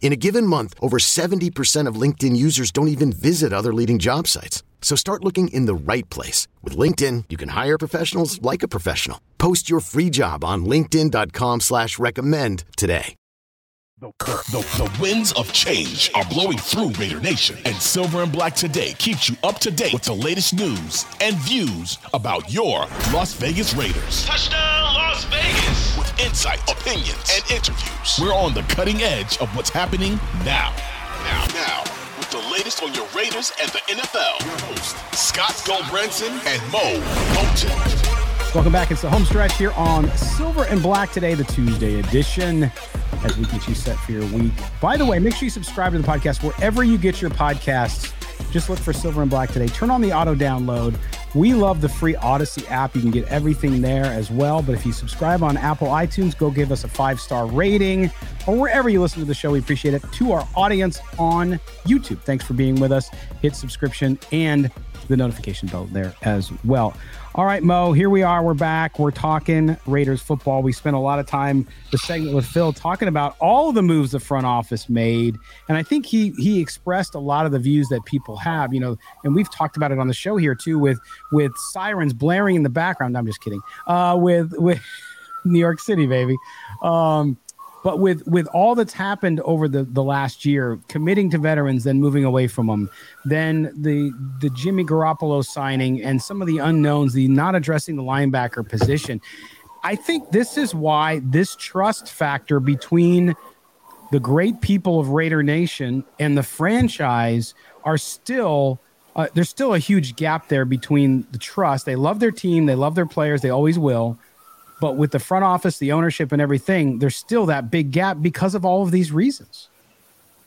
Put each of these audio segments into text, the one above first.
In a given month, over 70% of LinkedIn users don't even visit other leading job sites. So start looking in the right place. With LinkedIn, you can hire professionals like a professional. Post your free job on linkedin.com slash recommend today. The, the, the winds of change are blowing through Raider Nation, and Silver and Black Today keeps you up to date with the latest news and views about your Las Vegas Raiders. Touchdown, Las Vegas! With insight, opinions, and interviews. We're on the cutting edge of what's happening now. Now, now, with the latest on your Raiders and the NFL. Your host, Scott Gulbransen and Moe Moton. Welcome back. It's the home stretch here on Silver and Black today, the Tuesday edition, as we get you set for your week. By the way, make sure you subscribe to the podcast wherever you get your podcasts. Just look for Silver and Black today. Turn on the auto download. We love the free Audacy app. You can get everything there as well. But if you subscribe on Apple iTunes, go give us a five star rating or wherever you listen to the show. We appreciate it. To our audience on YouTube, thanks for being with us. Hit subscription and the notification bell there as well. All right, Moe, here we are. We're back. We're talking Raiders football. We spent a lot of time the segment with Phil talking about all the moves the front office made, and I think he he expressed a lot of the views that people have. You know, and we've talked about it on the show here too, with with sirens blaring in the background. No, I'm just kidding. Uh, with with New York City, baby. Um, but with with all that's happened over the the last year, committing to veterans, then moving away from them, then the the Jimmy Garoppolo signing and some of the unknowns, the not addressing the linebacker position. I think this is why this trust factor between the great people of Raider Nation and the franchise are still uh, there's still a huge gap there between the trust. They love their team, they love their players, they always will but with the front office, the ownership, and everything, there's still that big gap because of all of these reasons.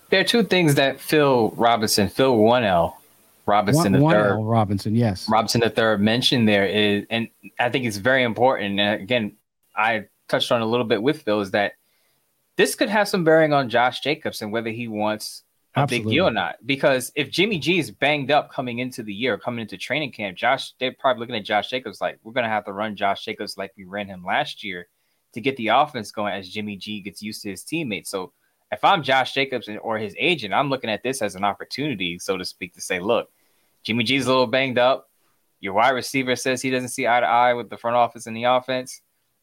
There are two things that Phil Robinson, Phil one L Robinson one, the third, Robinson, yes, Robinson the third mentioned there is, and I think it's very important. And again, I touched on a little bit with Phil is that this could have some bearing on Josh Jacobs and whether he wants a Absolutely. big deal or not. Because if Jimmy G is banged up coming into the year, coming into training camp, Josh, they're probably looking at Josh Jacobs like, we're going to have to run Josh Jacobs like we ran him last year to get the offense going as Jimmy G gets used to his teammates. So if I'm Josh Jacobs or his agent, I'm looking at this as an opportunity, so to speak, to say, look, Jimmy G's a little banged up. Your wide receiver says he doesn't see eye to eye with the front office and the offense.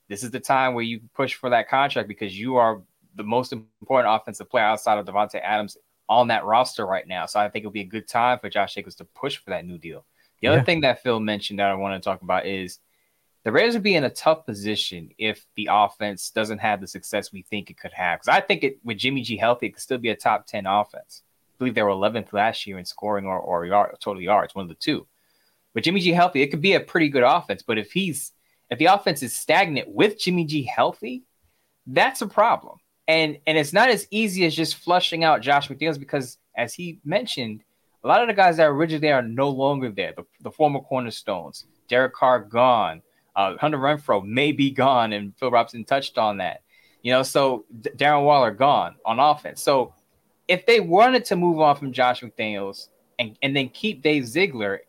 This is the time where you push for that contract because you are the most important offensive player outside of Davante Adams on that roster right now. So I think it'll be a good time for Josh Jacobs to push for that new deal. The other thing that Phil mentioned that I want to talk about is the Raiders would be in a tough position if the offense doesn't have the success we think it could have. Because I think it with Jimmy G healthy, it could still be a top 10 offense. I believe they were 11th last year in scoring or, or yard, total yards, one of the two. But Jimmy G healthy, it could be a pretty good offense. But if he's if the offense is stagnant with Jimmy G healthy, that's a problem. And and it's not as easy as just flushing out Josh McDaniels because, as he mentioned, a lot of the guys that are originally there are no longer there. The, the former cornerstones, Derek Carr gone, uh, Hunter Renfrow may be gone, and Phil Robinson touched on that. You know, so D- Darren Waller gone on offense. So if they wanted to move on from Josh McDaniels and, and then keep Dave Ziegler,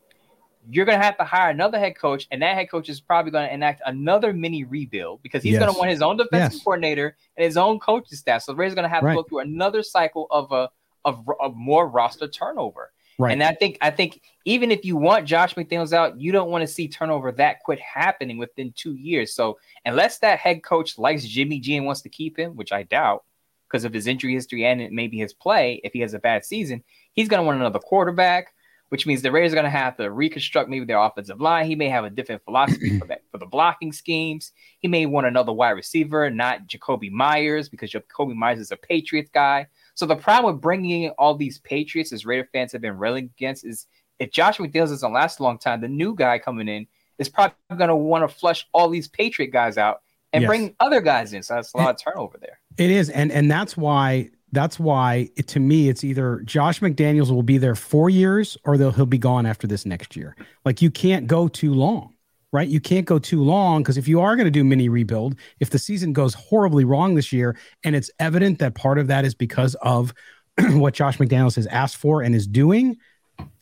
you're going to have to hire another head coach, and that head coach is probably going to enact another mini rebuild because he's yes. going to want his own defensive yes. coordinator and his own coaching staff. So the Raiders going to have right. to go through another cycle of a of, of more roster turnover. Right. And I think I think even if you want Josh McDaniels out, you don't want to see turnover that quit happening within two years. So unless that head coach likes Jimmy G and wants to keep him, which I doubt because of his injury history and maybe his play, if he has a bad season, he's going to want another quarterback which means the Raiders are going to have to reconstruct maybe their offensive line. He may have a different philosophy for that for the blocking schemes. He may want another wide receiver, not Jakobi Myers, because Jakobi Myers is a Patriots guy. So the problem with bringing in all these Patriots, as Raider fans have been railing against, is if Josh McDaniels doesn't last a long time, the new guy coming in is probably going to want to flush all these Patriot guys out and yes. bring other guys in. So that's a lot of turnover there. It is, and and that's why that's why it, to me it's either Josh McDaniels will be there four years or he'll be gone after this next year. Like you can't go too long, right? You can't go too long because if you are going to do mini rebuild, if the season goes horribly wrong this year, and it's evident that part of that is because of what Josh McDaniels has asked for and is doing,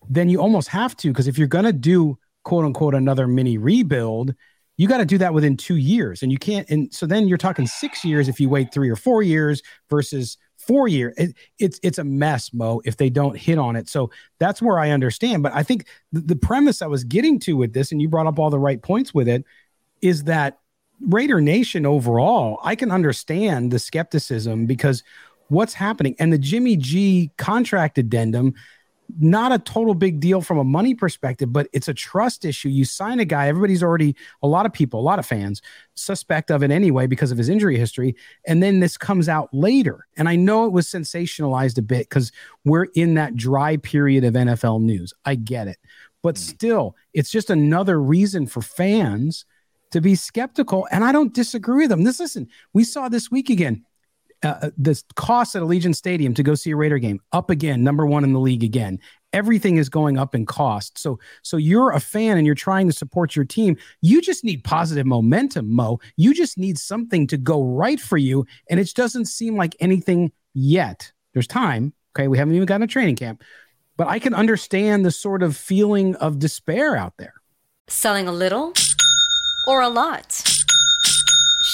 then you almost have to because if you're going to do quote unquote another mini rebuild, you got to do that within two years, and you can't. And so then you're talking six years if you wait three or four years versus four year it, it's it's a mess mo if they don't hit on it so that's where i understand but i think the, the premise i was getting to with this and you brought up all the right points with it is that raider nation overall i can understand the skepticism because what's happening and the jimmy g contract addendum not a total big deal from a money perspective, but it's a trust issue. You sign a guy, everybody's already, a lot of people, a lot of fans suspect of it anyway because of his injury history. And then this comes out later. And I know it was sensationalized a bit because we're in that dry period of NFL news. I get it. But mm. still, it's just another reason for fans to be skeptical. And I don't disagree with them. This, listen, we saw this week again uh, the cost at Allegiant Stadium to go see a Raider game up again, number one in the league again. Everything is going up in cost. So, so you're a fan and you're trying to support your team. You just need positive momentum, Moe. You just need something to go right for you, and it doesn't seem like anything yet. There's time. Okay, we haven't even gotten a training camp, but I can understand the sort of feeling of despair out there. Selling a little or a lot.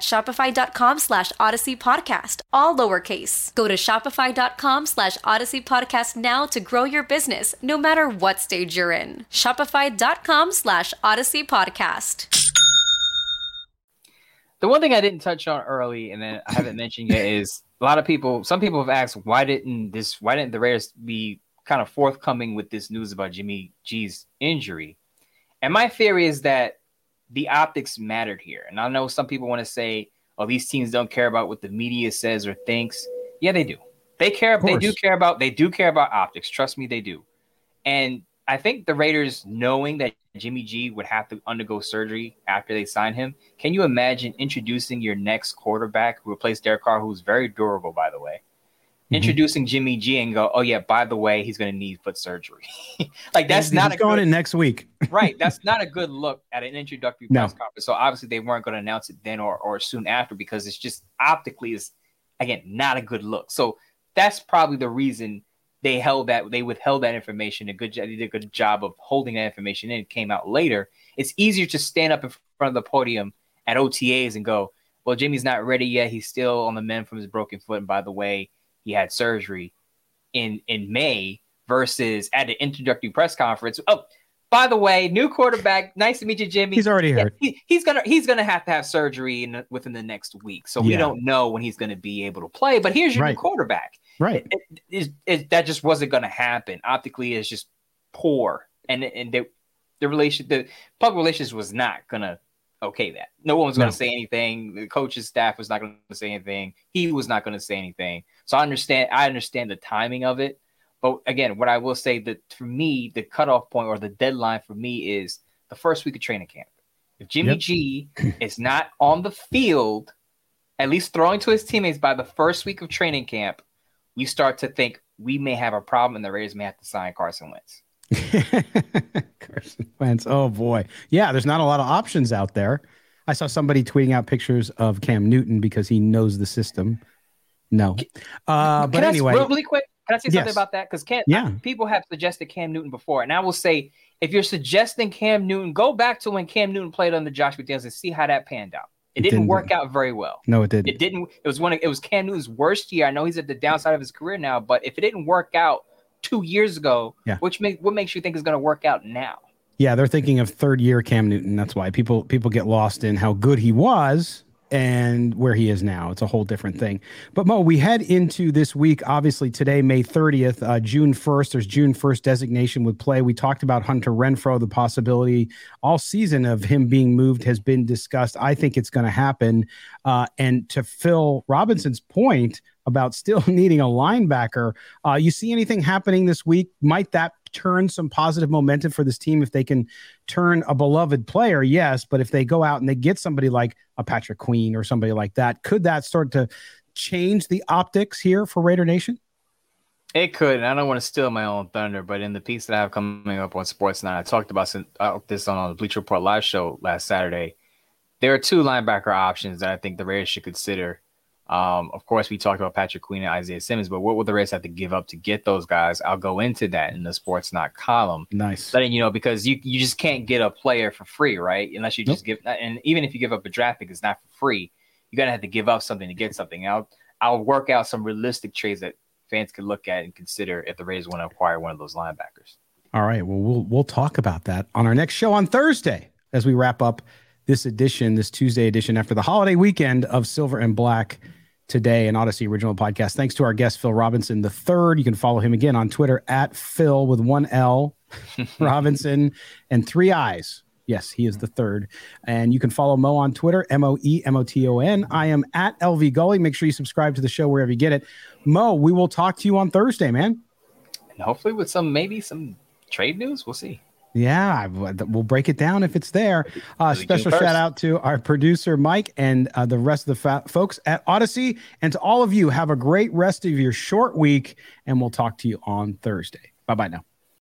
shopify.com slash audacy podcast, all lowercase. Go to shopify.com slash audacy podcast now to grow your business, no matter what stage you're in. Shopify.com slash audacy podcast. The one thing I didn't touch on early and then I haven't mentioned yet is a lot of people, some people have asked, why didn't this, why didn't the Raiders be kind of forthcoming with this news about Jimmy G's injury? And my theory is that the optics mattered here. And I know some people want to say, "Oh, these teams don't care about what the media says or thinks." Yeah, they do. They care. They do care about. They do care about optics. Trust me, they do. And I think the Raiders, knowing that Jimmy G would have to undergo surgery after they sign him, can you imagine introducing your next quarterback who replaced Derek Carr, who's very durable, by the way, mm-hmm. introducing Jimmy G and go, oh yeah, by the way, he's going to need foot surgery. like that's he's, not he's going good, in next week. right. That's not a good look at an introductory no. press conference. So obviously they weren't going to announce it then or or soon after because it's just optically is again not a good look. So that's probably the reason they held that they withheld that information. A good they did a good job of holding that information in. It came out later. It's easier to stand up in front of the podium at OTAs and go, "Well, Jimmy's not ready yet. He's still on the mend from his broken foot." And by the way, he had surgery in in May versus at an introductory press conference. Oh, by the way, new quarterback. Nice to meet you, Jimmy. He's already here. He, he's gonna he's gonna have to have surgery in, within the next week, so yeah. we don't know when he's gonna be able to play. But here's your right. new quarterback. Right. It, it, it, that just wasn't gonna happen. Optically, it's just poor, and and the the relation the public relations was not gonna okay that. No one was going to say anything. The coach's staff was not going to say anything. He was not going to say anything. So I understand. I understand the timing of it. But again, what I will say that for me, the cutoff point or the deadline for me is the first week of training camp. If Jimmy yep. G is not on the field, at least throwing to his teammates by the first week of training camp, we start to think we may have a problem and the Raiders may have to sign Carson Wentz. Carson Wentz. Oh boy. Yeah, there's not a lot of options out there. I saw somebody tweeting out pictures of Cam Newton because he knows the system. No. Uh, but anyway, really quick, can I say something yes. about that? Because Cam, yeah. people have suggested Cam Newton before, and I will say, if you're suggesting Cam Newton, go back to when Cam Newton played under Josh McDaniels and see how that panned out. It, it didn't, didn't, work out very well. No, it didn't. It didn't. It was one. Of, it was Cam Newton's worst year. I know he's at the downside of his career now, but if it didn't work out two years ago, yeah. which make what makes you think is going to work out now? Yeah, they're thinking of third year Cam Newton. That's why people people get lost in how good he was and where he is now. It's a whole different thing. But Moe, we head into this week. Obviously, today, May 30th, uh, June 1st. There's June 1st designation with play. We talked about Hunter Renfrow. The possibility all season of him being moved has been discussed. I think it's going to happen. Uh, and to Phil Robinson's point about still needing a linebacker, uh, you see anything happening this week? Might that turn some positive momentum for this team if they can turn a beloved player, yes. But if they go out and they get somebody like a Patrick Queen or somebody like that, could that start to change the optics here for Raider Nation? It could. And I don't want to steal my own thunder, but in the piece that I have coming up on Sports Sportsnet, I talked about uh, this on the Bleacher Report live show last Saturday. There are two linebacker options that I think the Raiders should consider um, of course, we talked about Patrick Queen and Isaiah Simmons, but what would the Rays have to give up to get those guys? I'll go into that in the Sports Not column. Nice. Letting you know, because you, you just can't get a player for free, right? Unless you just nope. give, and even if you give up a draft pick, it's not for free. You got to have to give up something to get something. I'll, I'll work out some realistic trades that fans could look at and consider if the Rays want to acquire one of those linebackers. All right. Well, we'll, we'll talk about that on our next show on Thursday as we wrap up this edition, this Tuesday edition after the holiday weekend of Silver and Black today, an Audacy original podcast. Thanks to our guest, Phil Robinson the third. You can follow him again on Twitter at Phil with one L Robinson and three eyes. Yes, he is the third. And you can follow Moe on Twitter, M O E M O T O N. I am at LV Gully. Make sure you subscribe to the show wherever you get it. Moe, we will talk to you on Thursday, man. And hopefully with some, maybe some trade news. We'll see. Yeah, we'll break it down if it's there. Uh, special shout out to our producer, Mike, and uh, the rest of the fa- folks at Audacy. And to all of you, have a great rest of your short week, and we'll talk to you on Thursday. Bye bye now.